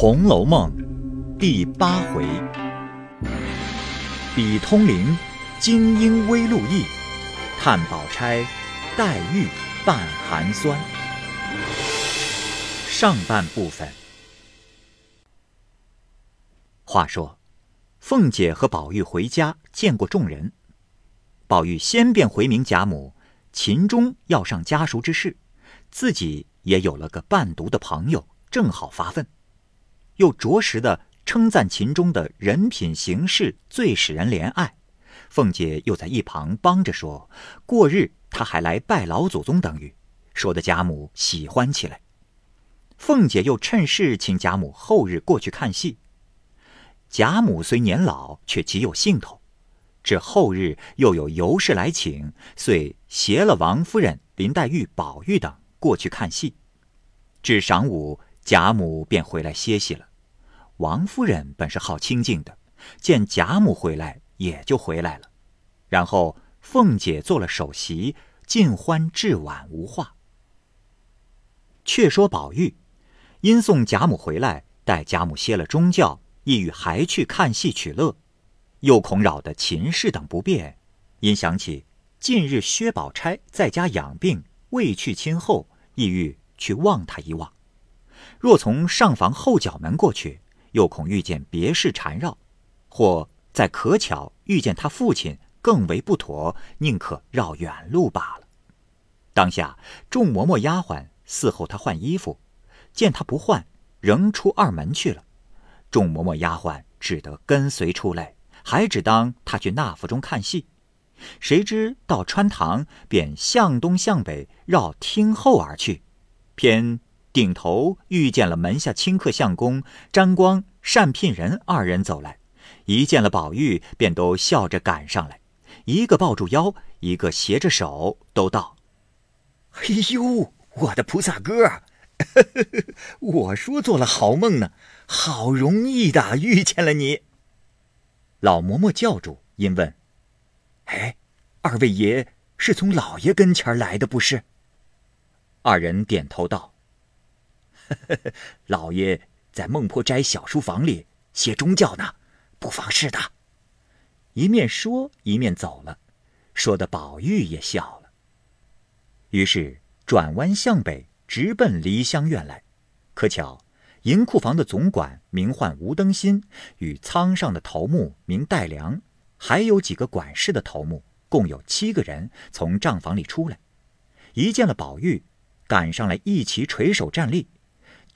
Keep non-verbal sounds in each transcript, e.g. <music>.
红楼梦》第八回：比通灵，金鹰微露意；探宝钗，黛玉半寒酸。上半部分。话说，凤姐和宝玉回家见过众人，宝玉先便回明贾母，秦钟要上家塾之事，自己也有了个伴读的朋友，正好发奋。又着实的称赞秦钟的人品行事最使人怜爱，凤姐又在一旁帮着说，过日他还来拜老祖宗等语，说的贾母喜欢起来。凤姐又趁势请贾母后日过去看戏。贾母虽年老，却极有兴头，至后日又有尤氏来请，遂携了王夫人、林黛玉、宝玉等过去看戏。至晌午，贾母便回来歇息了。王夫人本是好清静的，见贾母回来，也就回来了。然后凤姐做了首席，尽欢至晚无话。却说宝玉，因送贾母回来，待贾母歇了中觉，意欲还去看戏取乐，又恐扰得秦氏等不便，因想起近日薛宝钗在家养病，未去亲后，意欲去望她一望。若从上房后角门过去。又恐遇见别事缠绕，或在可巧遇见他父亲，更为不妥，宁可绕远路罢了。当下众嬷嬷丫鬟伺候他换衣服，见他不换，仍出二门去了。众嬷嬷丫鬟只得跟随出来，还只当他去那府中看戏。谁知到穿堂，便向东向北绕厅后而去，偏。顶头遇见了门下清客相公沾光、单聘人二人走来，一见了宝玉，便都笑着赶上来，一个抱住腰，一个携着手，都道：“哎呦，我的菩萨哥，<laughs> 我说做了好梦呢，好容易的遇见了你。”老嬷嬷叫住，因问：“哎，二位爷是从老爷跟前来的不是？”二人点头道。<laughs> 老爷在孟婆斋小书房里写中教呢，不妨事的。一面说一面走了，说的宝玉也笑了。于是转弯向北，直奔梨香院来。可巧银库房的总管名唤吴登新，与仓上的头目名戴良，还有几个管事的头目，共有七个人从账房里出来，一见了宝玉，赶上来一齐垂手站立。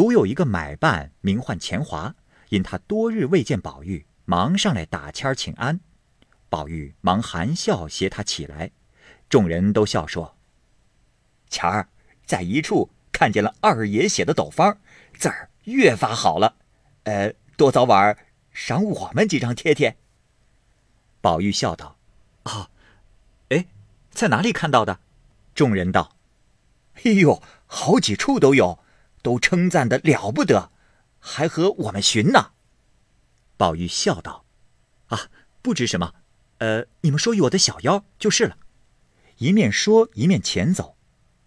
独有一个买办名唤钱华，因他多日未见宝玉，忙上来打签请安。宝玉忙含笑携他起来，众人都笑说：“钱儿在一处看见了二爷写的斗方，字儿越发好了。呃，多早晚赏我们几张贴贴。”宝玉笑道：“啊，哎，在哪里看到的？”众人道：“哎呦，好几处都有。”都称赞的了不得，还和我们寻呢。宝玉笑道：“啊，不知什么，呃，你们说与我的小妖就是了。”一面说一面前走，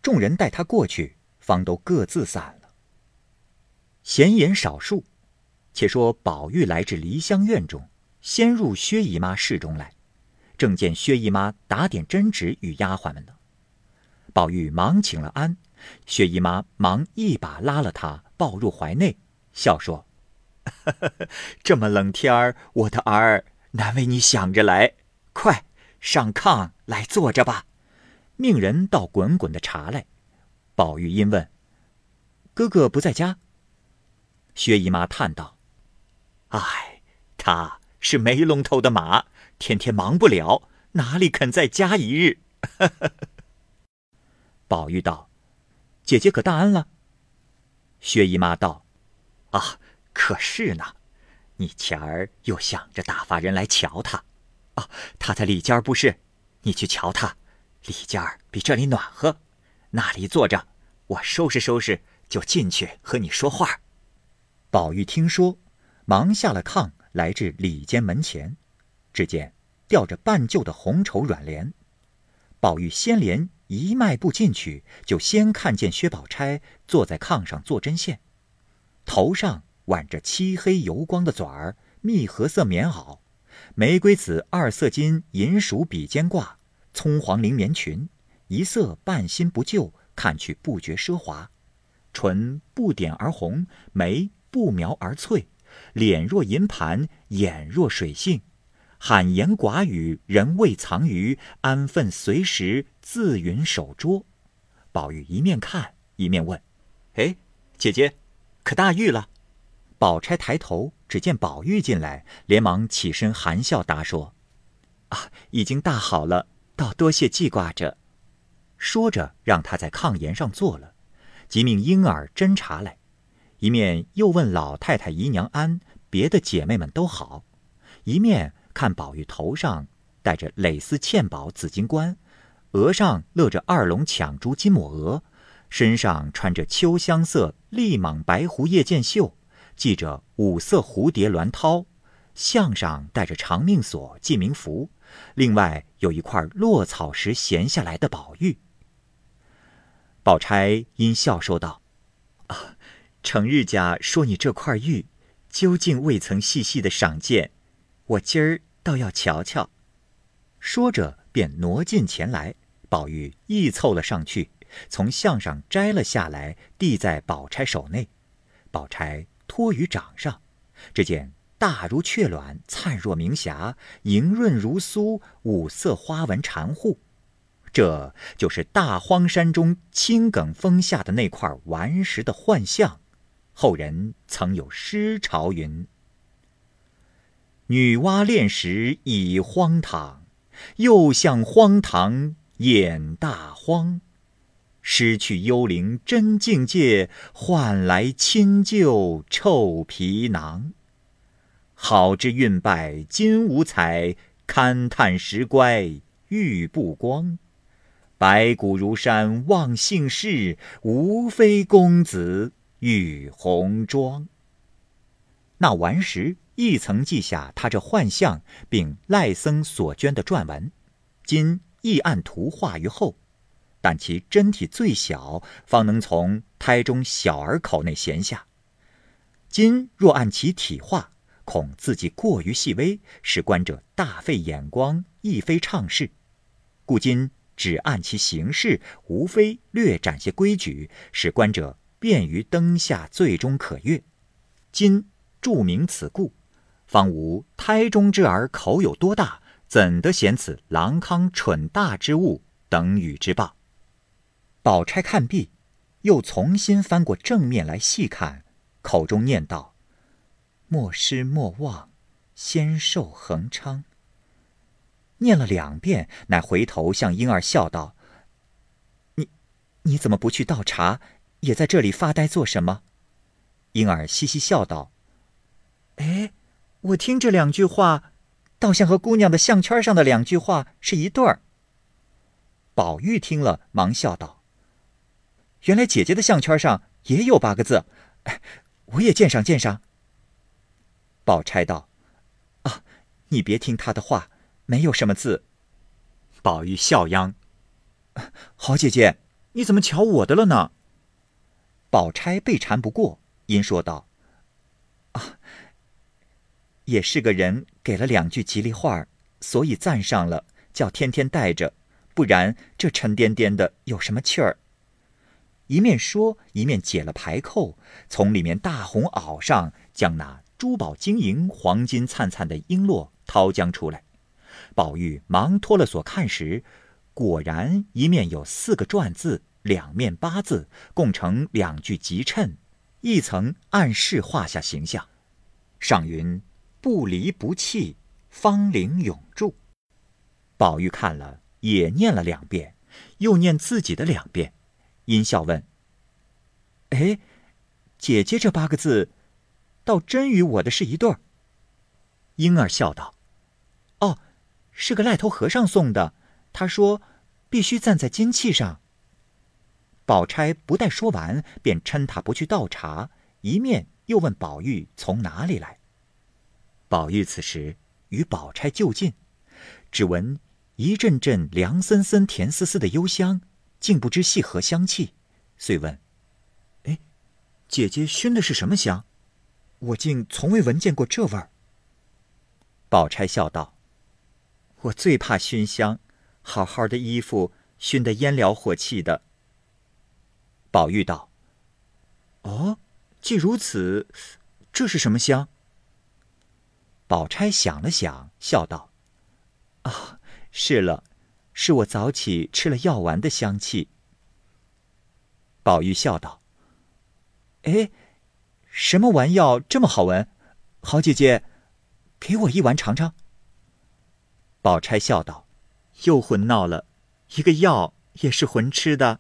众人带他过去，方都各自散了。闲言少述，且说宝玉来至梨香院中，先入薛姨妈室中来，正见薛姨妈打点针纸与丫鬟们呢。宝玉忙请了安。薛姨妈忙一把拉了他，抱入怀内，笑说：“ <laughs> 这么冷天儿，我的儿难为你想着来，快上炕来坐着吧。”命人倒滚滚的茶来。宝玉因问：“哥哥不在家？”薛姨妈叹道：“哎，他是没龙头的马，天天忙不了，哪里肯在家一日？” <laughs> 宝玉道。姐姐可大安了。薛姨妈道：“啊，可是呢。你前儿又想着打发人来瞧他，啊，他在里间不是？你去瞧他，里间比这里暖和。那里坐着，我收拾收拾就进去和你说话。”宝玉听说，忙下了炕，来至里间门前，只见吊着半旧的红绸软帘。宝玉掀帘。一迈步进去，就先看见薛宝钗坐在炕上做针线，头上挽着漆黑油光的嘴儿，蜜合色棉袄，玫瑰紫二色金银鼠比肩挂，葱黄绫棉裙，一色半新不旧，看去不觉奢华。唇不点而红，眉不描而翠，脸若银盘，眼若水杏，罕言寡语，人未藏于，安分随时，自云守拙。宝玉一面看一面问：“哎，姐姐，可大玉了？”宝钗抬头，只见宝玉进来，连忙起身含笑答说：“啊，已经大好了，倒多谢记挂着。”说着，让他在炕沿上坐了。即命婴儿斟茶来，一面又问老太太姨娘安，别的姐妹们都好，一面看宝玉头上戴着蕾丝嵌宝紫金冠，额上勒着二龙抢珠金抹额，身上穿着秋香色立蟒白狐夜箭袖，系着五色蝴蝶鸾绦，项上戴着长命锁记名符，另外有一块落草时闲下来的宝玉。宝钗因笑说道：“啊，程日家说你这块玉，究竟未曾细细的赏见，我今儿倒要瞧瞧。”说着便挪近前来，宝玉亦凑了上去，从项上摘了下来，递在宝钗手内。宝钗托于掌上，只见大如雀卵，灿若明霞，莹润如酥，五色花纹缠护。这就是大荒山中青埂峰下的那块顽石的幻象。后人曾有诗潮云：“女娲炼石已荒唐，又向荒唐眼大荒。失去幽灵真境界，换来亲旧臭皮囊。好之运败金无彩，勘探石乖玉不光。”白骨如山忘姓氏，无非公子玉红妆。那顽石亦曾记下他这幻象，并赖僧所捐的撰文，今亦按图画于后。但其真体最小，方能从胎中小儿口内衔下。今若按其体画，恐字迹过于细微，使观者大费眼光，亦非畅事，故今。只按其形式，无非略展些规矩，使观者便于灯下最终可阅。今注明此故，方无胎中之儿口有多大，怎得嫌此郎康蠢大之物等与之罢。宝钗看毕，又重新翻过正面来细看，口中念道：“莫失莫忘，仙寿恒昌。”念了两遍，乃回头向婴儿笑道：“你，你怎么不去倒茶，也在这里发呆做什么？”婴儿嘻嘻笑道：“哎，我听这两句话，倒像和姑娘的项圈上的两句话是一对儿。”宝玉听了，忙笑道：“原来姐姐的项圈上也有八个字，<laughs> 我也鉴赏鉴赏。”宝钗道：“啊，你别听他的话。”没有什么字。宝玉笑央：“好姐姐，你怎么瞧我的了呢？”宝钗被缠不过，因说道：“啊，也是个人给了两句吉利话儿所以赞上了，叫天天带着，不然这沉甸甸的有什么气儿？”一面说，一面解了牌扣，从里面大红袄上将那珠宝晶莹、黄金灿灿的璎珞掏将出来。宝玉忙脱了锁看时，果然一面有四个篆字，两面八字，共成两句吉衬，一层暗示画下形象。上云“不离不弃，芳龄永驻”。宝玉看了，也念了两遍，又念自己的两遍，阴笑问：“哎，姐姐这八个字，倒真与我的是一对儿。”婴儿笑道。哦是个赖头和尚送的，他说必须站在金器上。宝钗不待说完，便嗔他不去倒茶，一面又问宝玉从哪里来。宝玉此时与宝钗就近，只闻一阵阵凉森森、甜丝丝的幽香，竟不知系何香气，遂问：“哎，姐姐熏的是什么香？”我竟从未闻见过这味儿。”宝钗笑道：“我最怕熏香，好好的衣服熏得烟燎火气的。”宝玉道：“哦，既如此，这是什么香？”宝钗想了想，笑道：“啊，是了，是我早起吃了药丸的香气。”宝玉笑道：“哎，什么丸药这么好闻？好姐姐，给我一丸尝尝。”宝钗笑道：“又混闹了，一个药也是混吃的。”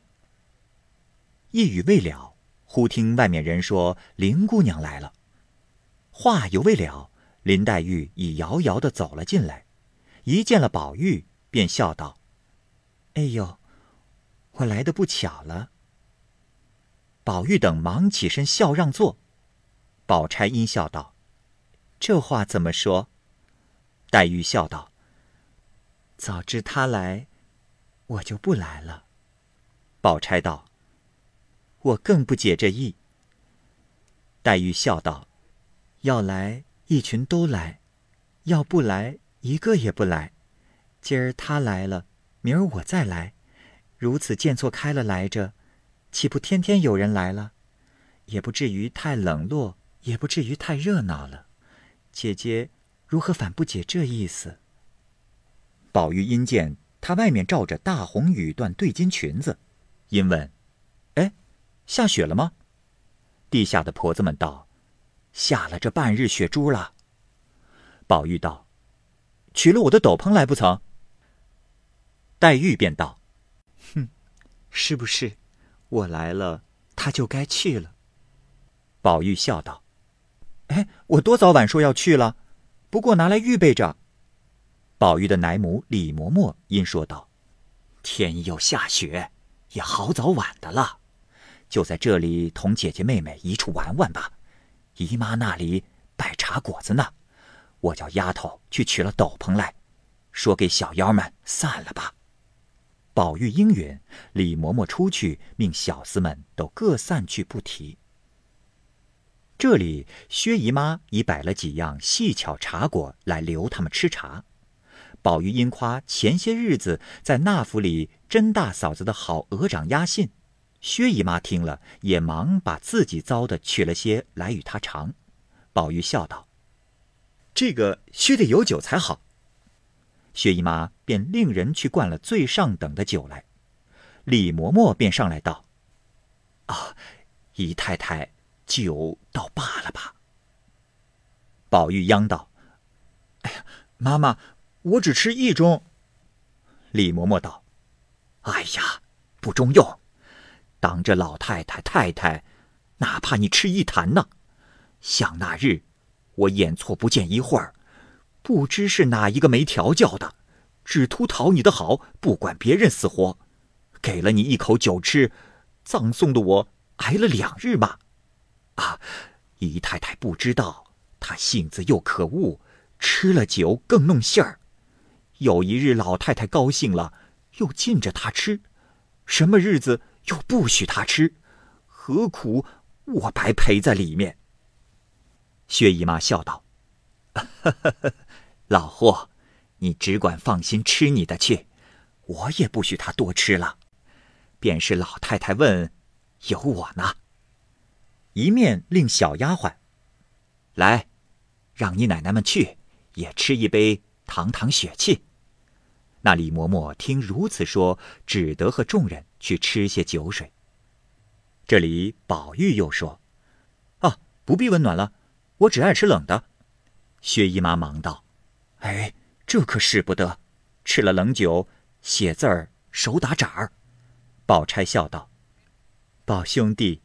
一语未了，忽听外面人说林姑娘来了。话犹未了，林黛玉已遥遥的走了进来，一见了宝玉，便笑道：“哎呦，我来的不巧了。”宝玉等忙起身笑让座，宝钗阴笑道：“这话怎么说？”黛玉笑道：“早知他来，我就不来了。”宝钗道。我更不解这意。黛玉笑道：“要来一群都来，要不来一个也不来。今儿他来了，明儿我再来，如此见错开了来着，岂不天天有人来了？也不至于太冷落，也不至于太热闹了。姐姐如何反不解这意思？”宝玉因见他外面罩着大红羽缎对襟裙子，因问：“哎？”下雪了吗？地下的婆子们道：“下了这半日雪珠了。”宝玉道：“取了我的斗篷来不曾？”黛玉便道：“哼，是不是？我来了，他就该去了。”宝玉笑道：“哎，我多早晚说要去了，不过拿来预备着。”宝玉的奶母李嬷嬷因说道：“天又下雪，也好早晚的了。”就在这里同姐姐妹妹一处玩玩吧，姨妈那里摆茶果子呢。我叫丫头去取了斗篷来，说给小妖们散了吧。宝玉应允，李嬷嬷出去，命小厮们都各散去，不提。这里薛姨妈已摆了几样细巧茶果来留他们吃茶。宝玉因夸前些日子在那府里甄大嫂子的好鹅掌鸭信。薛姨妈听了，也忙把自己糟的取了些来与他尝。宝玉笑道：“这个须得有酒才好。”薛姨妈便令人去灌了最上等的酒来。李嬷嬷便上来道：“啊，姨太太，酒倒罢了吧。”宝玉央道：“哎呀，妈妈，我只吃一盅。”李嬷嬷道：“哎呀，不中用。”当着老太太、太太，哪怕你吃一坛呢？想那日，我眼错不见一会儿，不知是哪一个没调教的，只图讨你的好，不管别人死活，给了你一口酒吃，葬送的我挨了两日骂。啊，姨太太不知道，她性子又可恶，吃了酒更弄性儿。有一日老太太高兴了，又禁着他吃，什么日子？又不许他吃，何苦我白陪在里面？薛姨妈笑道：“老霍，你只管放心吃你的去，我也不许他多吃了。便是老太太问，有我呢。一面令小丫鬟来，让你奶奶们去也吃一杯堂堂血气。”那李嬷嬷听如此说，只得和众人去吃些酒水。这里宝玉又说：“啊，不必温暖了，我只爱吃冷的。”薛姨妈忙道：“哎，这可使不得，吃了冷酒，写字儿手打盏儿。”宝钗笑道：“宝兄弟，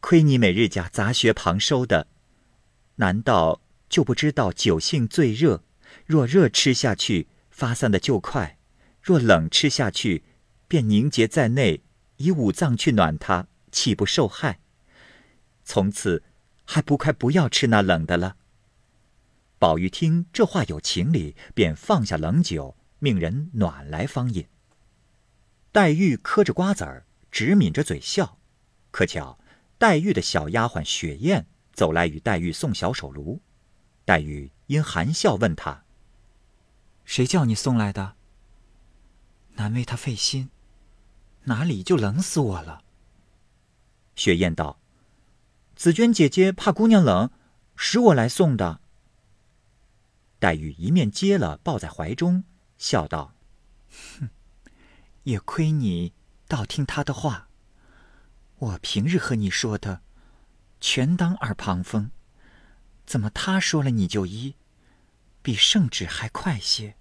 亏你每日家杂学旁收的，难道就不知道酒性最热？若热吃下去，发散的就快。”若冷吃下去，便凝结在内，以五脏去暖它，岂不受害？从此还不快不要吃那冷的了。宝玉听这话有情理，便放下冷酒，命人暖来方饮。黛玉磕着瓜子儿，直抿着嘴笑。可巧黛玉的小丫鬟雪雁走来与黛玉送小手炉。黛玉因含笑问他：“谁叫你送来的？难为他费心，哪里就冷死我了？”雪雁道：“紫鹃姐姐怕姑娘冷，使我来送的。”黛玉一面接了，抱在怀中，笑道：“哼，也亏你倒听他的话。我平日和你说的，全当耳旁风。”怎么他说了你就依，比圣旨还快些？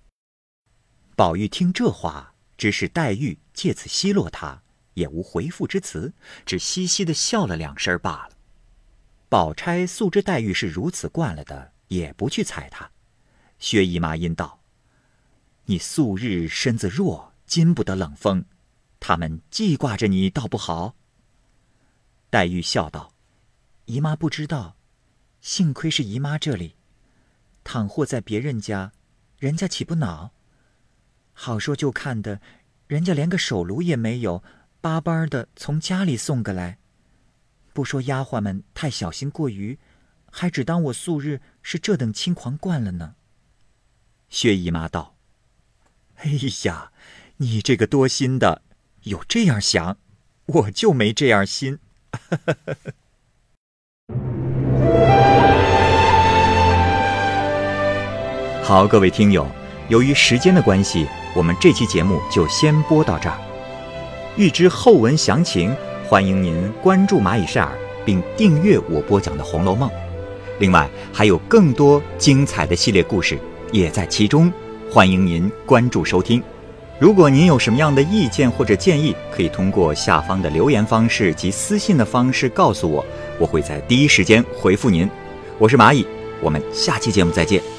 宝玉听这话，只是黛玉借此奚落他，也无回复之词，只嘻嘻的笑了两声罢了。宝钗素知黛玉是如此惯了的，也不去睬她。薛姨妈因道：“你素日身子弱，经不得冷风，他们记挂着你，倒不好。”黛玉笑道：“姨妈不知道。”幸亏是姨妈这里，倘或在别人家，人家岂不恼？好说就看的，人家连个手炉也没有，巴巴的从家里送个来。不说丫鬟们太小心过于，还只当我素日是这等轻狂惯了呢。薛姨妈道：“哎呀，你这个多心的，有这样想，我就没这样心。<laughs> ”好，各位听友，由于时间的关系，我们这期节目就先播到这儿。欲知后文详情，欢迎您关注蚂蚁晒尔，并订阅我播讲的《红楼梦》。另外，还有更多精彩的系列故事也在其中，欢迎您关注收听。如果您有什么样的意见或者建议，可以通过下方的留言方式及私信的方式告诉我，我会在第一时间回复您。我是蚂蚁，我们下期节目再见。